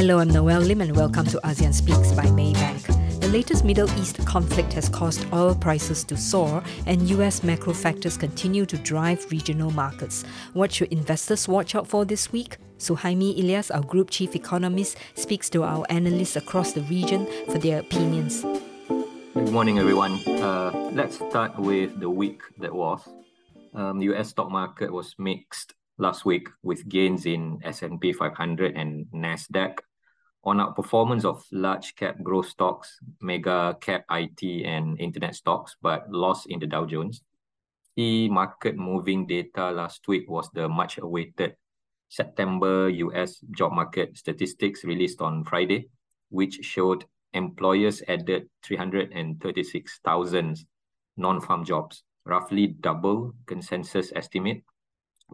Hello, I'm Noelle Lim and welcome to ASEAN Speaks by Maybank. The latest Middle East conflict has caused oil prices to soar and US macro factors continue to drive regional markets. What should investors watch out for this week? Suhaimi Ilias, our group chief economist, speaks to our analysts across the region for their opinions. Good morning, everyone. Uh, let's start with the week that was. Um, US stock market was mixed last week with gains in S&P 500 and Nasdaq on outperformance of large cap growth stocks, mega cap IT and internet stocks, but loss in the Dow Jones. Key market moving data last week was the much awaited September US job market statistics released on Friday, which showed employers added 336,000 non-farm jobs, roughly double consensus estimate,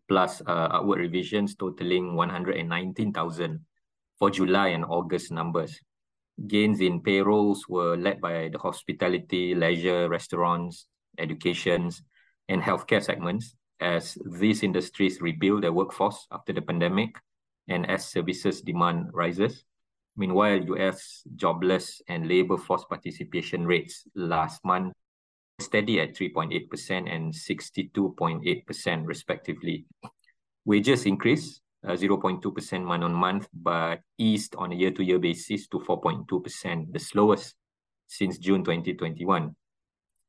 plus uh, upward revisions totaling 119,000 for July and August numbers. Gains in payrolls were led by the hospitality, leisure, restaurants, educations, and healthcare segments as these industries rebuild their workforce after the pandemic and as services demand rises. Meanwhile, US jobless and labor force participation rates last month steady at 3.8% and 62.8% respectively. Wages increased 0.2% month on month, but eased on a year to year basis to 4.2%, the slowest since June 2021.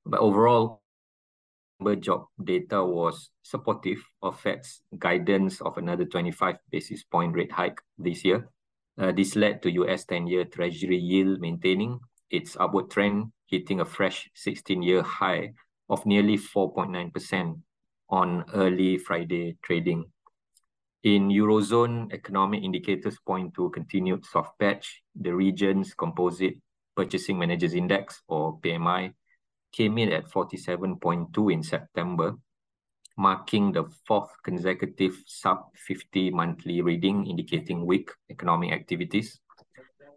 But overall, job data was supportive of Fed's guidance of another 25 basis point rate hike this year. Uh, this led to US 10-year Treasury yield maintaining its upward trend, hitting a fresh 16-year high of nearly 4.9% on early Friday trading. In Eurozone, economic indicators point to continued soft patch. The region's composite purchasing managers index, or PMI, came in at 47.2 in September, marking the fourth consecutive sub-50 monthly reading indicating weak economic activities.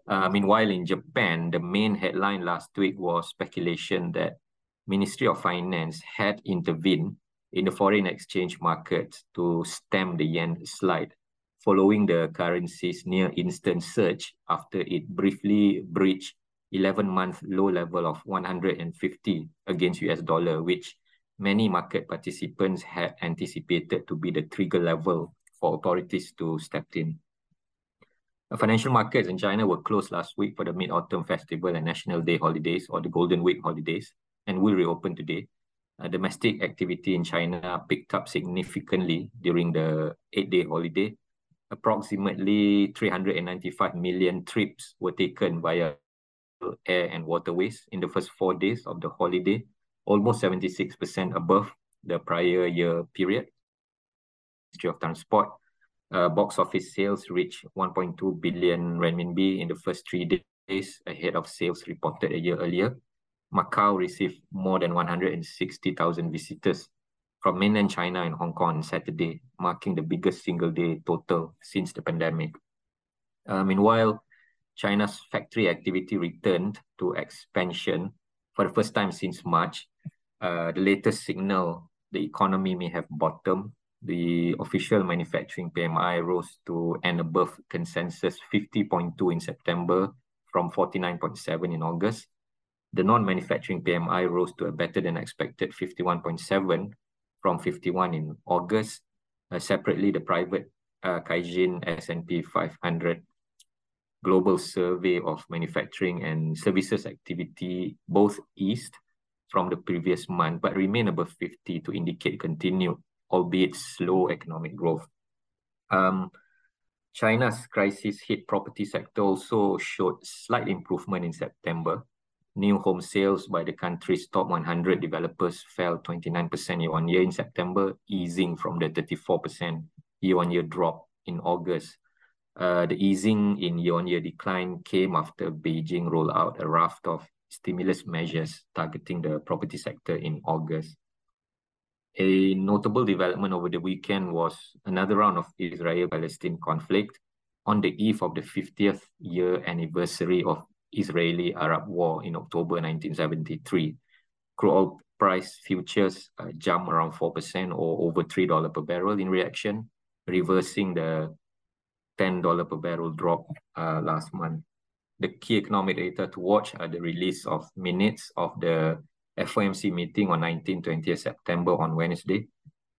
Uh, meanwhile, in Japan, the main headline last week was speculation that Ministry of Finance had intervened in the foreign exchange market to stem the yen slide, following the currency's near instant surge after it briefly breached 11-month low level of 150 against US dollar, which many market participants had anticipated to be the trigger level for authorities to step in. Financial markets in China were closed last week for the Mid-Autumn Festival and National Day holidays or the Golden Week holidays and will reopen today. Uh, domestic activity in China picked up significantly during the eight-day holiday. Approximately 395 million trips were taken via air and waterways in the first four days of the holiday, almost 76% above the prior year period. Ministry of Transport uh, box office sales reached 1.2 billion renminbi in the first three days ahead of sales reported a year earlier. Macau received more than 160,000 visitors from mainland China and Hong Kong on Saturday, marking the biggest single day total since the pandemic. Uh, meanwhile, China's factory activity returned to expansion for the first time since March. Uh, the latest signal the economy may have bottomed the official manufacturing PMI rose to an above consensus 50.2 in September from 49.7 in August. The non-manufacturing PMI rose to a better than expected 51.7 from 51 in August. Uh, separately, the private uh, Caixin S&P 500 global survey of manufacturing and services activity both eased from the previous month but remain above 50 to indicate continued albeit slow economic growth. Um, China's crisis hit property sector also showed slight improvement in September. New home sales by the country's top 100 developers fell 29% year on year in September, easing from the 34% year on year drop in August. Uh, the easing in year on year decline came after Beijing rolled out a raft of stimulus measures targeting the property sector in August. A notable development over the weekend was another round of Israel-Palestine conflict on the eve of the 50th year anniversary of Israeli-Arab War in October 1973. Crude oil price futures uh, jumped around 4% or over $3 per barrel in reaction, reversing the $10 per barrel drop uh, last month. The key economic data to watch are the release of minutes of the FOMC meeting on 19 20 September on Wednesday,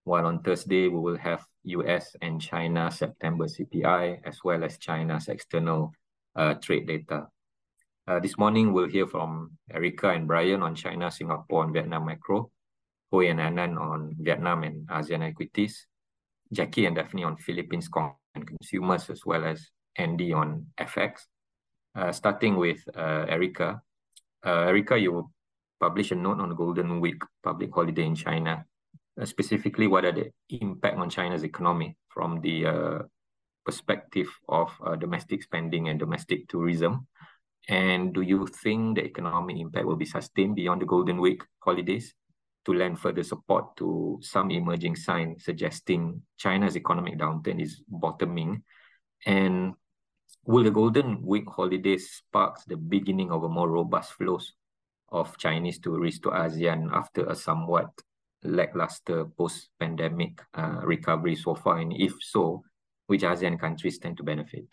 while on Thursday we will have US and China September CPI as well as China's external uh, trade data. Uh, this morning we'll hear from Erica and Brian on China, Singapore, and Vietnam macro, Huy and Anand on Vietnam and ASEAN equities, Jackie and Daphne on Philippines and consumers, as well as Andy on FX. Uh, starting with uh, Erica. Uh, Erica, you published a note on the Golden Week public holiday in China. Uh, specifically, what are the impact on China's economy from the uh, perspective of domestic spending and domestic tourism? And do you think the economic impact will be sustained beyond the Golden Week holidays? to lend further support to some emerging signs suggesting China's economic downturn is bottoming? And will the Golden Week holidays spark the beginning of a more robust flows of Chinese tourists to ASEAN after a somewhat lackluster post-pandemic uh, recovery so far? And if so, which ASEAN countries tend to benefit?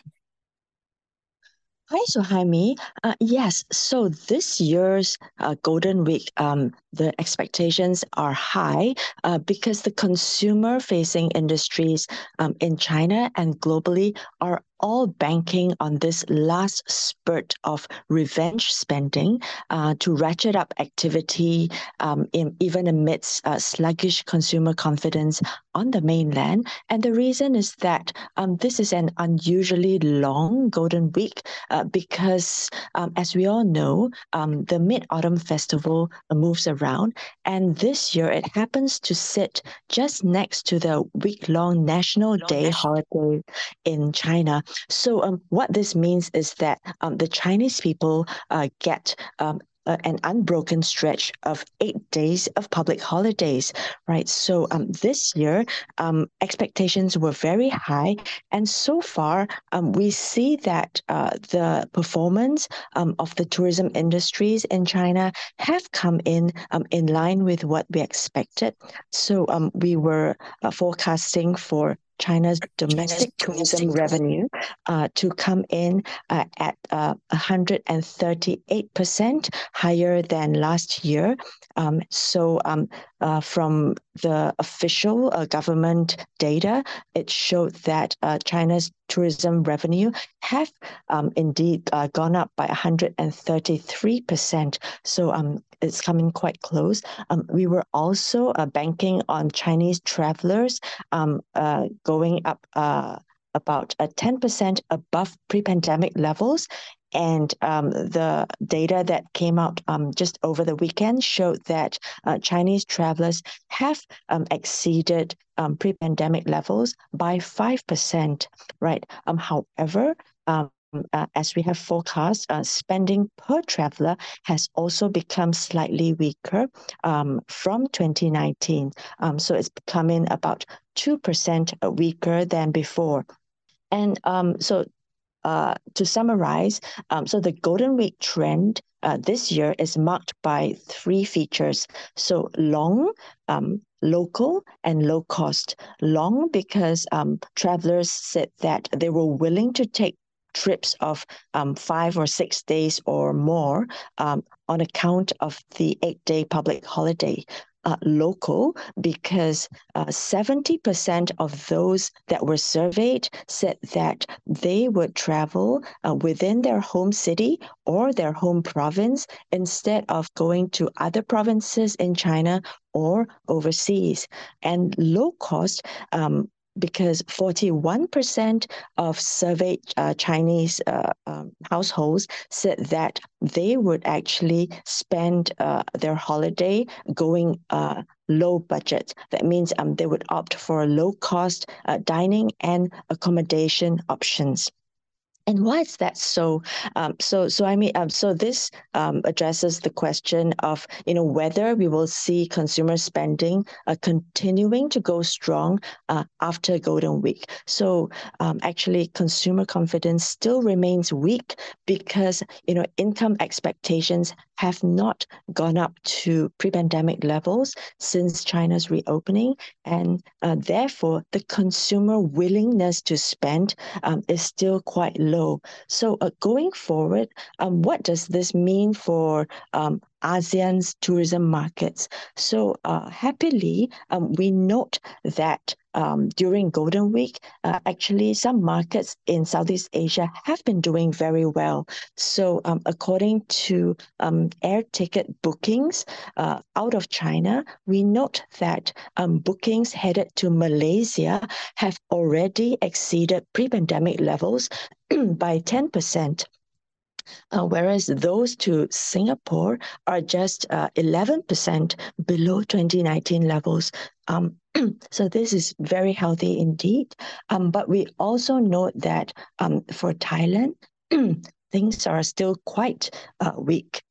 Hi, Suhaimi. Uh, yes, so this year's uh, Golden Week, um, the expectations are high uh, because the consumer facing industries um, in China and globally are all banking on this last spurt of revenge spending uh, to ratchet up activity, um, in, even amidst uh, sluggish consumer confidence on the mainland. And the reason is that um, this is an unusually long Golden Week uh, because, um, as we all know, um, the Mid Autumn Festival moves around. And this year it happens to sit just next to the week long National Day holiday in China. So um, what this means is that um, the Chinese people uh, get um, an unbroken stretch of eight days of public holidays, right? So um, this year, um, expectations were very high, and so far, um, we see that uh, the performance um, of the tourism industries in China have come in um, in line with what we expected. So um, we were uh, forecasting for China's domestic tourism revenue uh, to come in uh, at uh, 138% higher than last year. Um, so um, uh, from the official uh, government data, it showed that uh, China's tourism revenue have um, indeed uh, gone up by 133%. So um, it's coming quite close. Um, we were also uh, banking on Chinese travelers um, uh, going up about a 10% above pre-pandemic levels and um, the data that came out um, just over the weekend showed that uh, Chinese travelers have um, exceeded um, pre-pandemic levels by 5%, right? Um, however, um, uh, as we have forecast, uh, spending per traveler has also become slightly weaker from 2019. Um, so it's becoming about 2% weaker than before. And um, so uh, to summarize, um, so the Golden Week trend uh, this year is marked by three features. So long, um, local, and low cost. Long because um, travelers said that they were willing to take trips of um, five or six days or more um, on account of the eight day public holiday uh, local because uh, 70% of those that were surveyed said that they would travel uh, within their home city or their home province instead of going to other provinces in China or overseas. And low cost um, because 41% of surveyed uh, Chinese uh, um, households said that they would actually spend uh, their holiday going uh, low budget. That means um, they would opt for low cost uh, dining and accommodation options. And why is that so? Um, so, so I mean, um, so this um, addresses the question of you know whether we will see consumer spending uh, continuing to go strong uh, after Golden Week. So, um, actually, consumer confidence still remains weak because you know income expectations have not gone up to pre-pandemic levels since China's reopening, and uh, therefore the consumer willingness to spend um, is still quite low low. So uh, going forward, um, what does this mean for um, ASEAN's tourism markets? So uh, happily, um, we note that um, during Golden Week, uh, actually some markets in Southeast Asia have been doing very well. So um, according to um, air ticket bookings uh, out of China, we note that bookings headed to Malaysia have already exceeded pre-pandemic levels by 10%. Uh, whereas those to Singapore are just uh, 11% below 2019 levels. Um, so this is very healthy indeed. Um, but we also note that um, for Thailand, things are still quite uh, weak.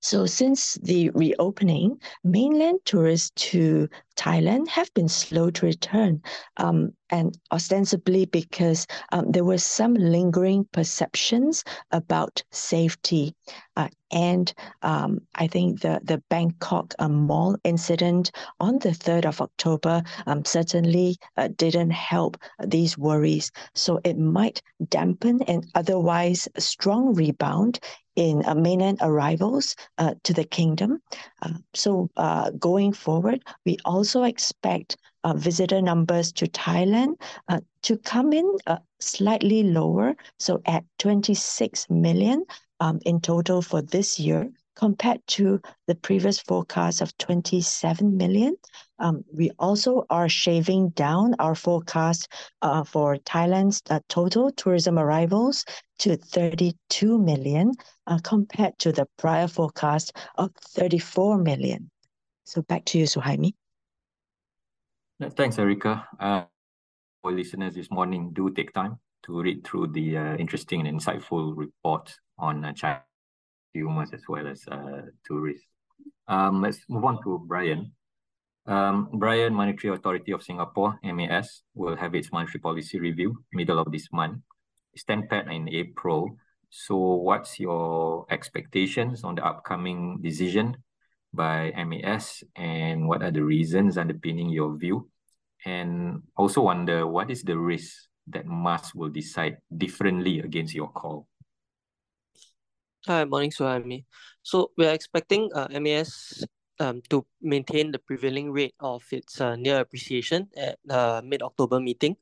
So since the reopening, mainland tourists to Thailand have been slow to return, um, and ostensibly because um, there were some lingering perceptions about safety. Uh, and um, I think the, the Bangkok uh, mall incident on the 3rd of October um, certainly uh, didn't help these worries. So it might dampen an otherwise strong rebound in uh, mainland arrivals uh, to the kingdom. Uh, so uh, going forward, we also expect uh, visitor numbers to Thailand to come in slightly lower, so at 26 million um, in total for this year compared to the previous forecast of 27 million. Um, we also are shaving down our forecast uh, for Thailand's uh, total tourism arrivals to 32 million uh, compared to the prior forecast of 34 million. So back to you, Suhaimi. Thanks, Erica. For listeners this morning, do take time to read through the interesting and insightful report on China consumers as well as uh, tourists. Um, let's move on to Brian. Um, Brian, Monetary Authority of Singapore, MAS, will have its monetary policy review middle of this month. It's 10 in April. So what's your expectations on the upcoming decision by MAS and what are the reasons underpinning your view? And also wonder what is the risk that MAS will decide differently against your call? Hi, morning, Suhaimi. So we are expecting uh, MAS um, to maintain the prevailing rate of its uh, NEER appreciation at the uh, mid-October meeting.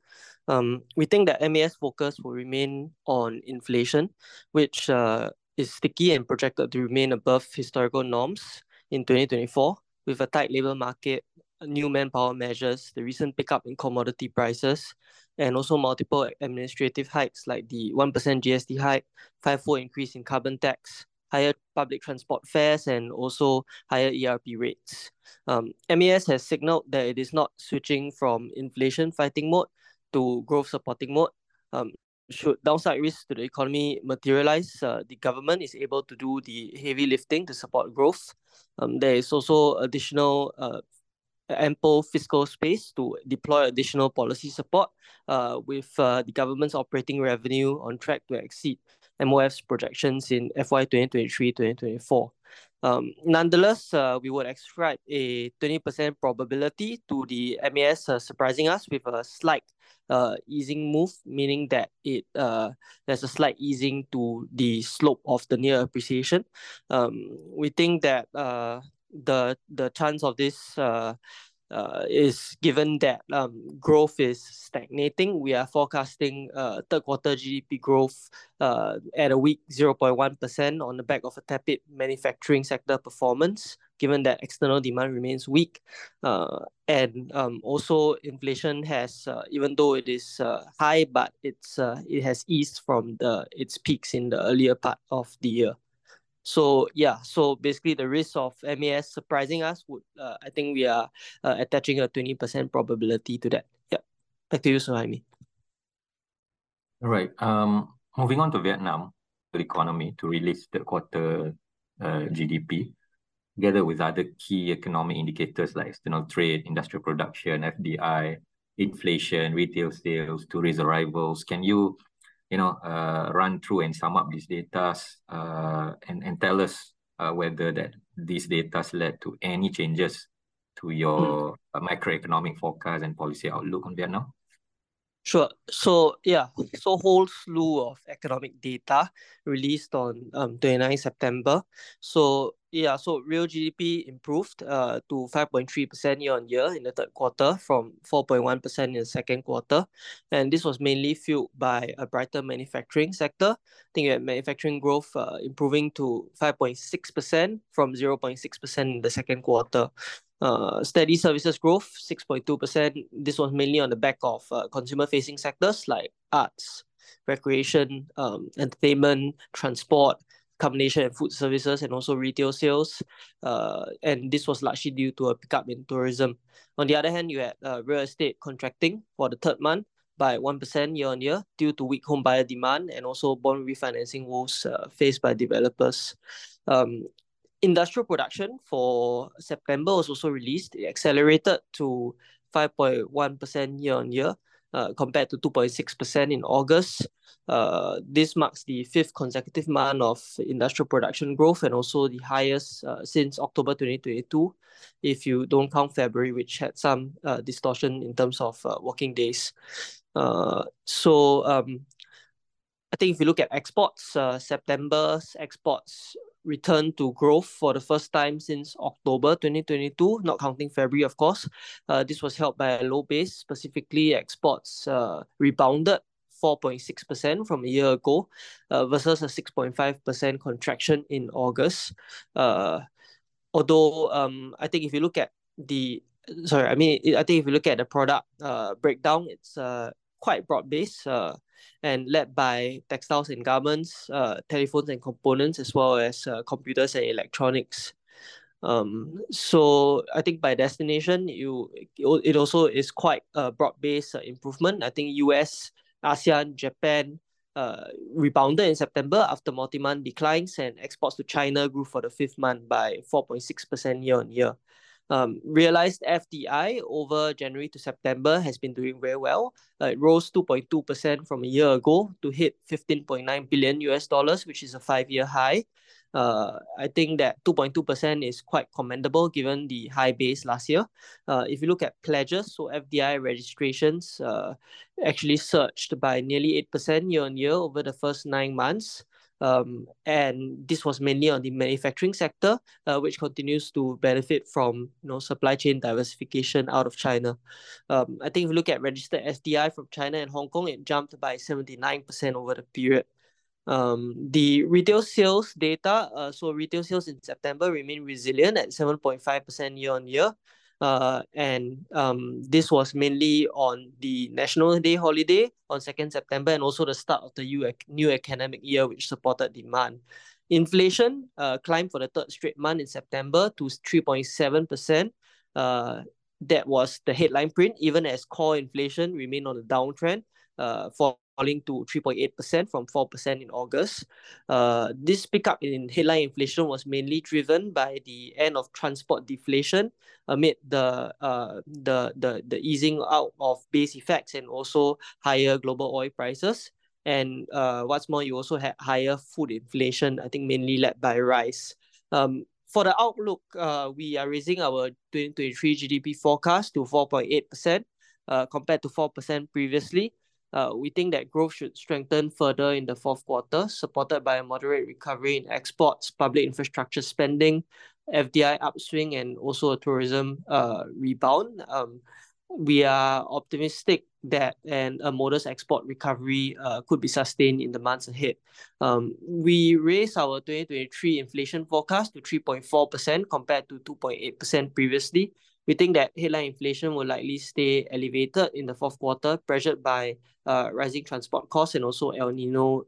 Um, we think that MAS focus will remain on inflation, which uh, is sticky and projected to remain above historical norms in 2024, with a tight labor market, new manpower measures, the recent pickup in commodity prices, and also multiple administrative hikes like the 1% GST hike, 5 4 increase in carbon tax, higher public transport fares, and also higher ERP rates. Um, MAS has signaled that it is not switching from inflation fighting mode to growth supporting mode. Um, should downside risks to the economy materialize, uh, the government is able to do the heavy lifting to support growth. Um, there is also additional uh, ample fiscal space to deploy additional policy support uh, with uh, the government's operating revenue on track to exceed MOF's projections in FY 2023-2024. Um, nonetheless, uh, we would ascribe a 20% probability to the MAS uh, surprising us with a slight uh, easing move, meaning that it uh, there's a slight easing to the slope of the NEER appreciation. Um, we think that uh, the the chance of this uh, uh, is given that um, growth is stagnating. We are forecasting uh, third quarter GDP growth uh, at a weak 0.1% on the back of a tepid manufacturing sector performance, given that external demand remains weak. Uh, and um, also inflation has, uh, even though it is uh, high, but it's uh, it has eased from the its peaks in the earlier part of the year. So yeah, so basically the risk of MAS surprising us would, uh, I think we are uh, attaching a 20% probability to that. Yeah, back to you, Suhaimi. All right. Um, Moving on to Vietnam, the economy to release the quarter uh, GDP, together with other key economic indicators like external trade, industrial production, FDI, inflation, retail sales, tourist arrivals. Can you, you know, uh, run through and sum up these data uh, and, and tell us uh, whether that these data led to any changes to your macroeconomic forecast and policy outlook on Vietnam? Sure. So yeah, so whole slew of economic data released on um 29 September. So yeah, so real GDP improved uh to 5.3% year on year in the third quarter from 4.1% in the second quarter. And this was mainly fueled by a brighter manufacturing sector. I think that manufacturing growth uh, improving to 5.6% from 0.6% in the second quarter. Uh, steady services growth, 6.2%. This was mainly on the back of uh, consumer-facing sectors like arts, recreation, um, entertainment, transport, combination and food services, and also retail sales. Uh, and this was largely due to a pickup in tourism. On the other hand, you had uh, real estate contracting for the third month by 1% year on year due to weak home buyer demand and also bond refinancing woes uh, faced by developers. Um, industrial production for September was also released. It accelerated to 5.1% year on year uh, compared to 2.6% in August. Uh, this marks the fifth consecutive month of industrial production growth and also the highest uh, since October 2022, if you don't count February, which had some uh, distortion in terms of uh, working days. Uh, so um, I think if you look at exports, September's exports returned to growth for the first time since October 2022, not counting February, of course. Uh, this was helped by a low base, specifically exports uh, rebounded 4.6% from a year ago uh, versus a 6.5% contraction in August. Uh, although um, I think if you look at the sorry, I mean I think if you look at the product uh, breakdown, it's uh, quite broad based. Uh, and led by textiles and garments, uh, telephones and components, as well as uh, computers and electronics. Um, so I think by destination, you it also is quite a broad-based uh, improvement. I think US, ASEAN, Japan uh, rebounded in September after multi-month declines, and exports to China grew for the fifth month by 4.6% year on year. Um, realized FDI over January to September has been doing very well. Uh, it rose 2.2% from a year ago to hit 15.9 billion US dollars, which is a five-year high. Uh, I think that 2.2% is quite commendable given the high base last year. Uh, if you look at pledges, so FDI registrations uh, actually surged by nearly 8% year on year over the first nine months. Um, and this was mainly on the manufacturing sector, uh, which continues to benefit from you know supply chain diversification out of China. Um, I think if you look at registered FDI from China and Hong Kong, it jumped by 79% over the period. Um, the retail sales data, uh, so retail sales in September remain resilient at 7.5% year on year. Uh, and um, this was mainly on the National Day holiday on 2nd September and also the start of the new academic year, which supported demand. Inflation uh, climbed for the third straight month in September to 3.7%. Uh, that was the headline print, even as core inflation remained on a downtrend uh, for falling to 3.8% from 4% in August. Uh, this pickup in headline inflation was mainly driven by the end of transport deflation amid the, uh, the, the, the easing out of base effects and also higher global oil prices. And uh, what's more, you also had higher food inflation, I think mainly led by rice. Um, for the outlook, uh, we are raising our 2023 GDP forecast to 4.8% uh, compared to 4% previously. Uh, we think that growth should strengthen further in the fourth quarter, supported by a moderate recovery in exports, public infrastructure spending, FDI upswing, and also a tourism uh, rebound. Um, we are optimistic that and a modest export recovery uh, could be sustained in the months ahead. Um, we raised our 2023 inflation forecast to 3.4% compared to 2.8% previously, we think that headline inflation will likely stay elevated in the fourth quarter, pressured by uh, rising transport costs and also El Nino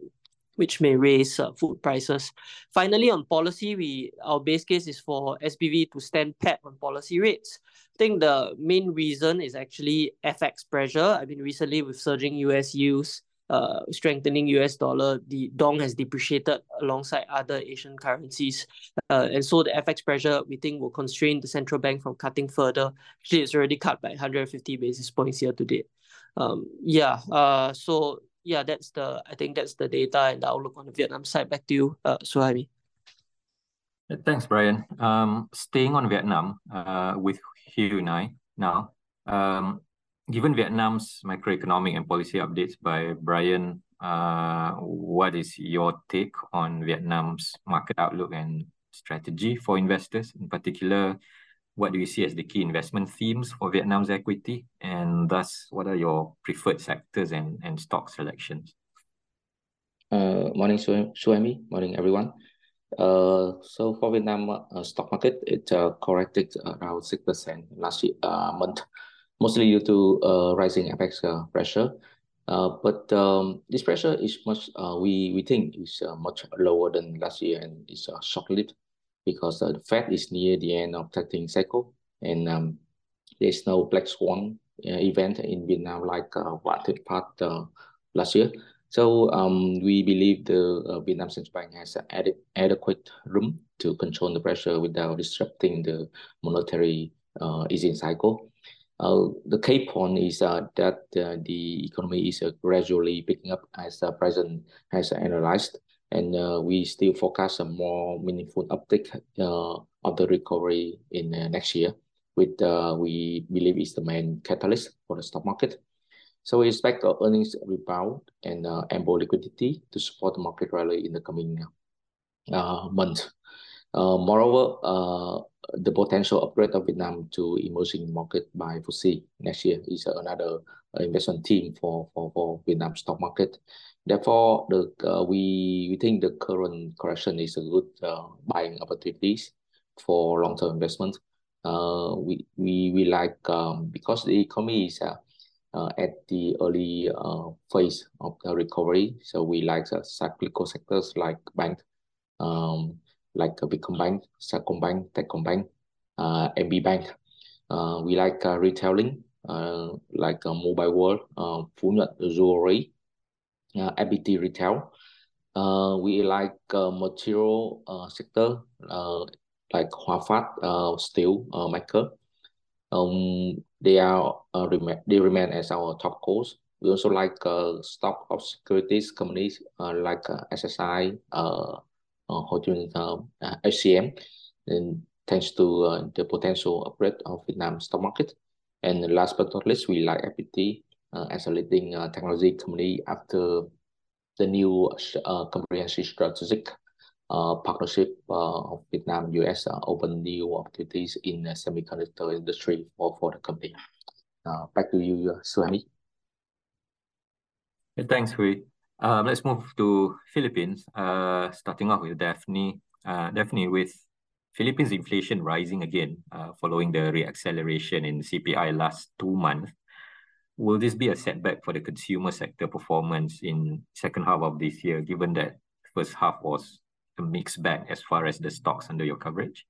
which may raise uh, food prices. Finally, on policy, we our base case is for SBV to stand pat on policy rates. I think the main reason is actually FX pressure. I mean, recently with surging US yields, uh, strengthening US dollar, the dong has depreciated alongside other Asian currencies. Uh, and so the FX pressure, we think, will constrain the central bank from cutting further. Actually, it's already cut by 150 basis points year to date. Um, yeah, uh, so yeah, that's the, I think that's the data and the outlook on the Vietnam side. Back to you, uh, Suhaimi. Thanks, Brian. Um, staying on Vietnam uh, with Hugh and I now, um, given Vietnam's macroeconomic and policy updates by Brian, uh, what is your take on Vietnam's market outlook and strategy for investors? In particular, what do you see as the key investment themes for Vietnam's equity? And thus, what are your preferred sectors and, and stock selections? Uh, morning, Suhaimi. Morning, everyone. Uh, so for Vietnam uh, stock market, it uh, corrected around 6% last year, uh, month mostly due to uh, rising FX uh, pressure. Uh, but um, this pressure is much, we, we think is much lower than last year and it's is short-lived because the Fed is near the end of tightening cycle and um, there's no black swan event in Vietnam like what took part last year. So um, we believe the uh, Vietnam Central Bank has ad adequate room to control the pressure without disrupting the monetary uh, easing cycle. Uh, the key point is uh, that uh, the economy is uh, gradually picking up as the president has analyzed, and uh, we still forecast a more meaningful uptick uh, of the recovery in next year, which we believe is the main catalyst for the stock market. So we expect earnings rebound and ample liquidity to support the market rally in the coming months. moreover, the potential upgrade of Vietnam to emerging market by FTSE next year is another uh, investment theme for, for, for Vietnam stock market. Therefore, the uh, we, we think the current correction is a good uh, buying opportunities for long-term investment. Uh, we, we, we like, um, because the economy is uh, uh, at the early uh, phase of the recovery, so we like uh, cyclical sectors like bank, um, like uh, Vietcombank, Sacombank, Techcombank, uh, MB Bank. Uh, we like uh, retailing, uh, like uh, Mobile World, uh, Phú Nhuận Jewelry, uh, FPT Retail. Uh, we like uh, material uh, sector, uh, like Hòa Phát uh, Steel uh, Maker. Um, they are uh, remain, they remain as our top calls. We also like uh, stock of securities companies uh, like uh, SSI, uh, uh, holding HCM, and thanks to uh, the potential upgrade of Vietnam stock market. And last but not least, we like FPT uh, as a leading technology company after the new comprehensive strategic uh, partnership uh, of Vietnam US uh, open new opportunities in the semiconductor industry for, for the company. back to you, Suhaimi. Thanks, Huy. Um, let's move to Philippines. Uh, starting off with Daphne. Uh, Daphne, with Philippines inflation rising again uh, following the reacceleration in CPI last two months, will this be a setback for the consumer sector performance in second half of this year, given that first half was a mixed bag as far as the stocks under your coverage?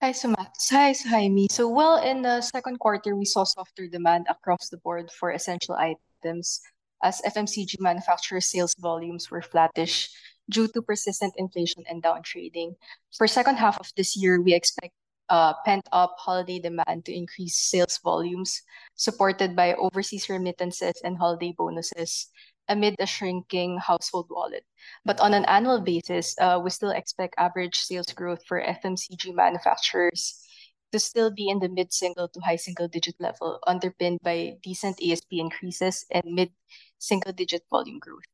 Hi, Sumax. Hi, Suhaimi. So, well, in the second quarter, we saw softer demand across the board for essential items as FMCG manufacturer sales volumes were flattish due to persistent inflation and downtrading. For second half of this year, we expect uh, pent-up holiday demand to increase sales volumes, supported by overseas remittances and holiday bonuses amid a shrinking household wallet. But on an annual basis, uh, we still expect average sales growth for FMCG manufacturers to still be in the mid-single to high single-digit level, underpinned by decent ASP increases and mid-single-digit volume growth.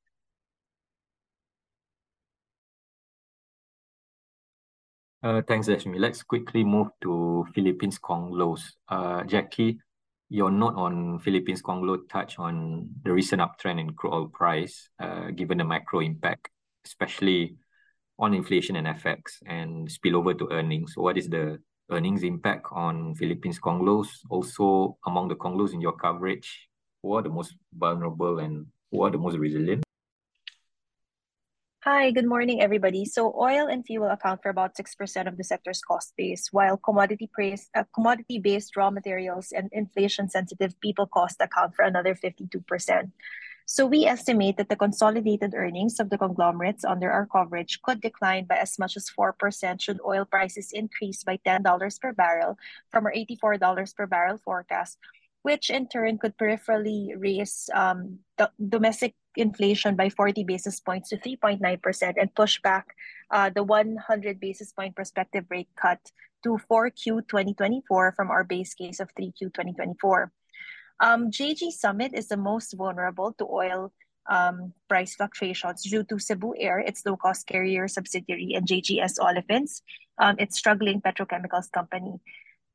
Uh, thanks, Ashmi. Let's quickly move to Philippines Conglos. Uh, Jackie, your note on Philippines Conglo touch on the recent uptrend in crude oil price, uh, given the macro impact, especially on inflation and FX and spillover to earnings. What is the earnings impact on Philippines Conglos? Also, among the Conglos in your coverage, who are the most vulnerable and who are the most resilient? Hi, good morning, everybody. So oil and fuel account for about 6% of the sector's cost base, while commodity price, uh, commodity-based raw materials and inflation-sensitive people cost account for another 52%. So we estimate that the consolidated earnings of the conglomerates under our coverage could decline by as much as 4% should oil prices increase by $10 per barrel from our $84 per barrel forecast, which in turn could peripherally raise um, the domestic inflation by 40 basis points to 3.9% and push back uh, the 100 basis point prospective rate cut to 4Q 2024 from our base case of 3Q 2024. Um, JG Summit is the most vulnerable to oil um, price fluctuations due to Cebu Air, its low-cost carrier subsidiary, and JGS Olefins, um, its struggling petrochemicals company.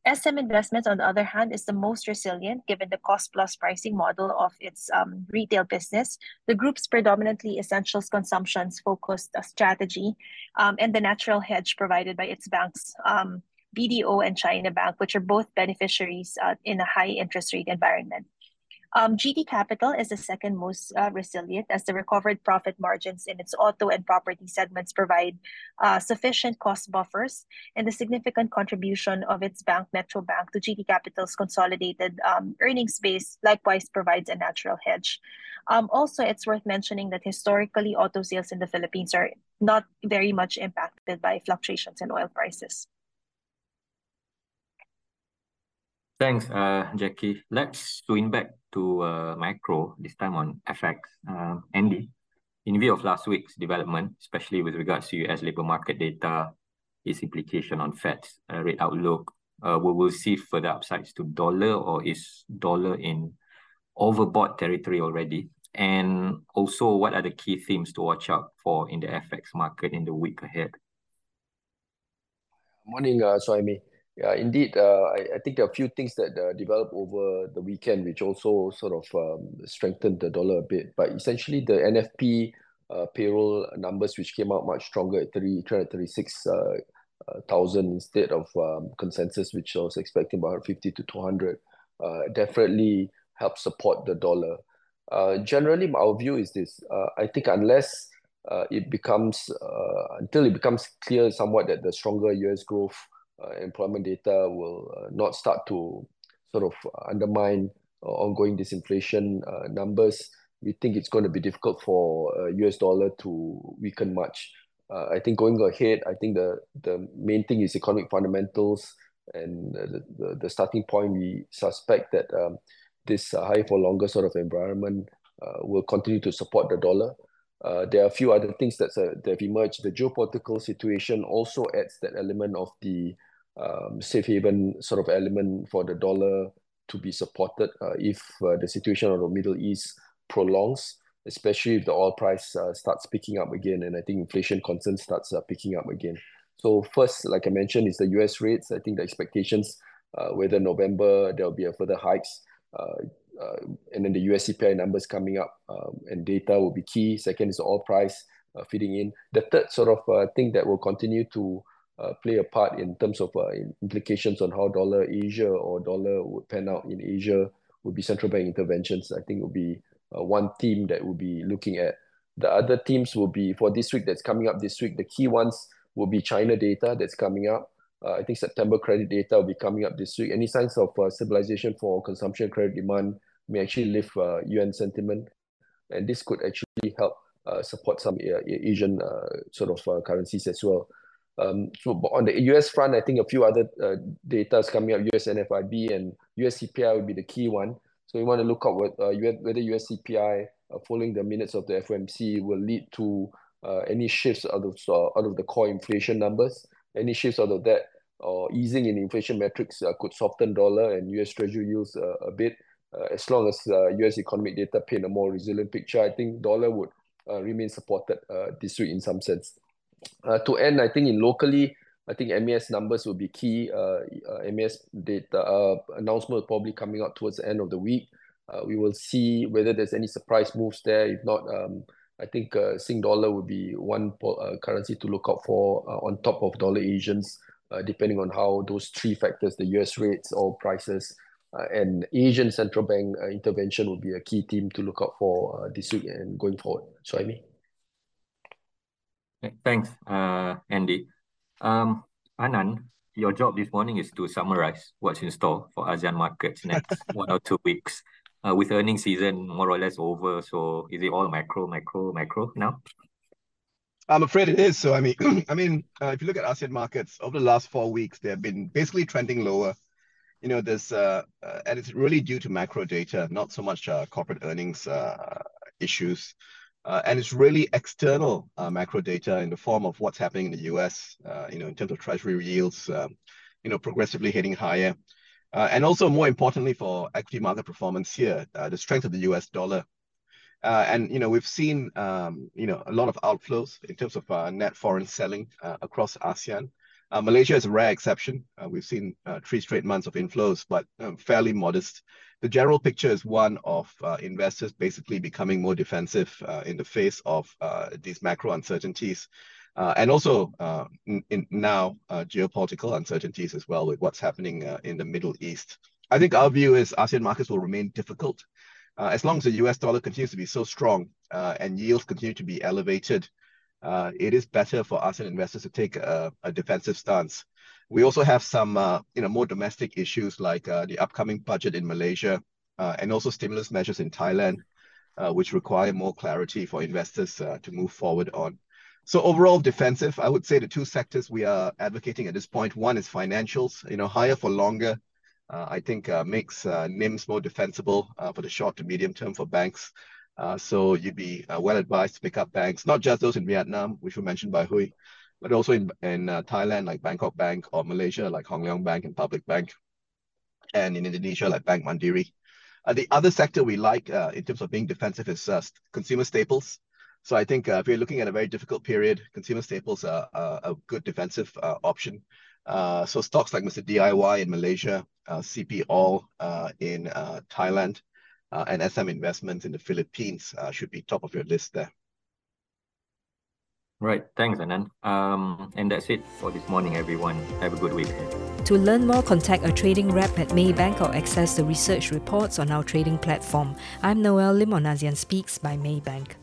SM Investments, on the other hand, is the most resilient given the cost-plus pricing model of its um, retail business, the group's predominantly essentials consumptions-focused uh, strategy, um, and the natural hedge provided by its banks, um, BDO and China Bank, which are both beneficiaries uh, in a high interest rate environment. Um, GT Capital is the second most uh, resilient as the recovered profit margins in its auto and property segments provide uh, sufficient cost buffers, and the significant contribution of its bank, Metrobank, to GT Capital's consolidated um, earnings base likewise provides a natural hedge. Um, also, it's worth mentioning that historically, auto sales in the Philippines are not very much impacted by fluctuations in oil prices. Thanks, uh, Jackie. Let's swing back to uh, macro, this time on FX. Uh, Andy, in view of last week's development, especially with regards to US labor market data, its implication on Fed's uh, rate outlook, uh, we will see further upsides to dollar or is dollar in overbought territory already? And also, what are the key themes to watch out for in the FX market in the week ahead? Morning, uh, Suhaimi. Yeah, indeed. Uh, I, I think there are a few things that uh, developed over the weekend, which also sort of um, strengthened the dollar a bit. But essentially, the NFP uh, payroll numbers, which came out much stronger at 336,000 uh, uh, instead of um, consensus, which I was expecting about 50 to 200, uh, definitely helped support the dollar. generally, our view is this. I think unless it becomes, until it becomes clear somewhat that the stronger US growth employment data will uh, not start to sort of undermine uh, ongoing disinflation numbers, we think it's going to be difficult for US dollar to weaken much. I think going ahead, I think the, the main thing is economic fundamentals and the, the, the starting point, we suspect that um, this uh, high for longer sort of environment uh, will continue to support the dollar. Uh, there are a few other things that, uh, that have emerged. The geopolitical situation also adds that element of the um, safe haven sort of element for the dollar to be supported uh, if uh, the situation of the Middle East prolongs, especially if the oil price uh, starts picking up again, and I think inflation concerns starts uh, picking up again. So first, like I mentioned, is the U.S. rates. I think the expectations uh, whether November there will be a further hikes, uh, and then the U.S. CPI numbers coming up, um, and data will be key. Second is the oil price feeding in. The third sort of thing that will continue to uh, play a part in terms of uh, implications on how dollar Asia or dollar would pan out in Asia would be central bank interventions. I think will be uh, one theme that we'll be looking at. The other themes will be for this week that's coming up this week. The key ones will be China data that's coming up. Uh, I think September credit data will be coming up this week. Any signs of uh, stabilization for consumption credit demand may actually lift yuan sentiment, and this could actually help support some Asian sort of currencies as well. Um, so on the US front, I think a few other uh, data is coming up. US NFIB and US CPI will be the key one. So we want to look at what, uh, whether US CPI uh, following the minutes of the FOMC will lead to uh, any shifts out of uh, out of the core inflation numbers. Any shifts out of that or easing in inflation metrics uh, could soften dollar and US Treasury yields a bit. as long as US economic data paint a more resilient picture, I think dollar would remain supported this week in some sense. Uh, to end, I think in locally, I think MAS numbers will be key. Uh, uh, MAS data uh, announcement probably coming out towards the end of the week. Uh, we will see whether there's any surprise moves there. If not, um, I think uh, Sing dollar would be one uh, currency to look out for uh, on top of dollar Asians, uh, depending on how those three factors, the US rates, oil prices, uh, and Asian central bank uh, intervention will be a key theme to look out for uh, this week and going forward. So I mean. Thanks, uh, Andy. Um, Anand, your job this morning is to summarize what's in store for ASEAN markets next one or two weeks. Uh, with earning season more or less over, so is it all macro, macro, macro now? I'm afraid it is. So I mean, I mean, uh, if you look at ASEAN markets over the last four weeks, they have been basically trending lower. You know, this uh, uh, and it's really due to macro data, not so much uh, corporate earnings uh, issues. Uh, and it's really external uh, macro data in the form of what's happening in the US, uh, you know, in terms of treasury yields, um, you know, progressively heading higher. Uh, and also more importantly for equity market performance here, uh, the strength of the US dollar. Uh, and, you know, we've seen, um, you know, a lot of outflows in terms of net foreign selling across ASEAN. Malaysia is a rare exception. we've seen three straight months of inflows, but um, fairly modest the general picture is one of uh, investors basically becoming more defensive uh, in the face of uh, these macro uncertainties. Uh, and also uh, in, now geopolitical uncertainties as well with what's happening in the Middle East. I think our view is ASEAN markets will remain difficult as long as the US dollar continues to be so strong and yields continue to be elevated. it is better for ASEAN investors to take a, a defensive stance. We also have some, uh, you know, more domestic issues like uh, the upcoming budget in Malaysia uh, and also stimulus measures in Thailand, uh, which require more clarity for investors uh, to move forward on. So overall defensive, I would say the two sectors we are advocating at this point, one is financials, you know, higher for longer, uh, I think makes NIMS more defensible for the short to medium term for banks. so you'd be well advised to pick up banks, not just those in Vietnam, which were mentioned by Huy, but also in, in uh, Thailand, like Bangkok Bank, or Malaysia, like Hong Leong Bank and Public Bank, and in Indonesia, like Bank Mandiri. Uh, the other sector we like uh, in terms of being defensive is uh, consumer staples. So I think uh, if you're looking at a very difficult period, consumer staples are, are a good defensive uh, option. so stocks like Mr. DIY in Malaysia, CP All in Thailand, and SM Investments in the Philippines should be top of your list there. Right. Thanks, Anand. Um, and that's it for this morning, everyone. Have a good week. To learn more, contact a trading rep at Maybank or access the research reports on our trading platform. I'm Noelle Lim on ASEAN Speaks by Maybank.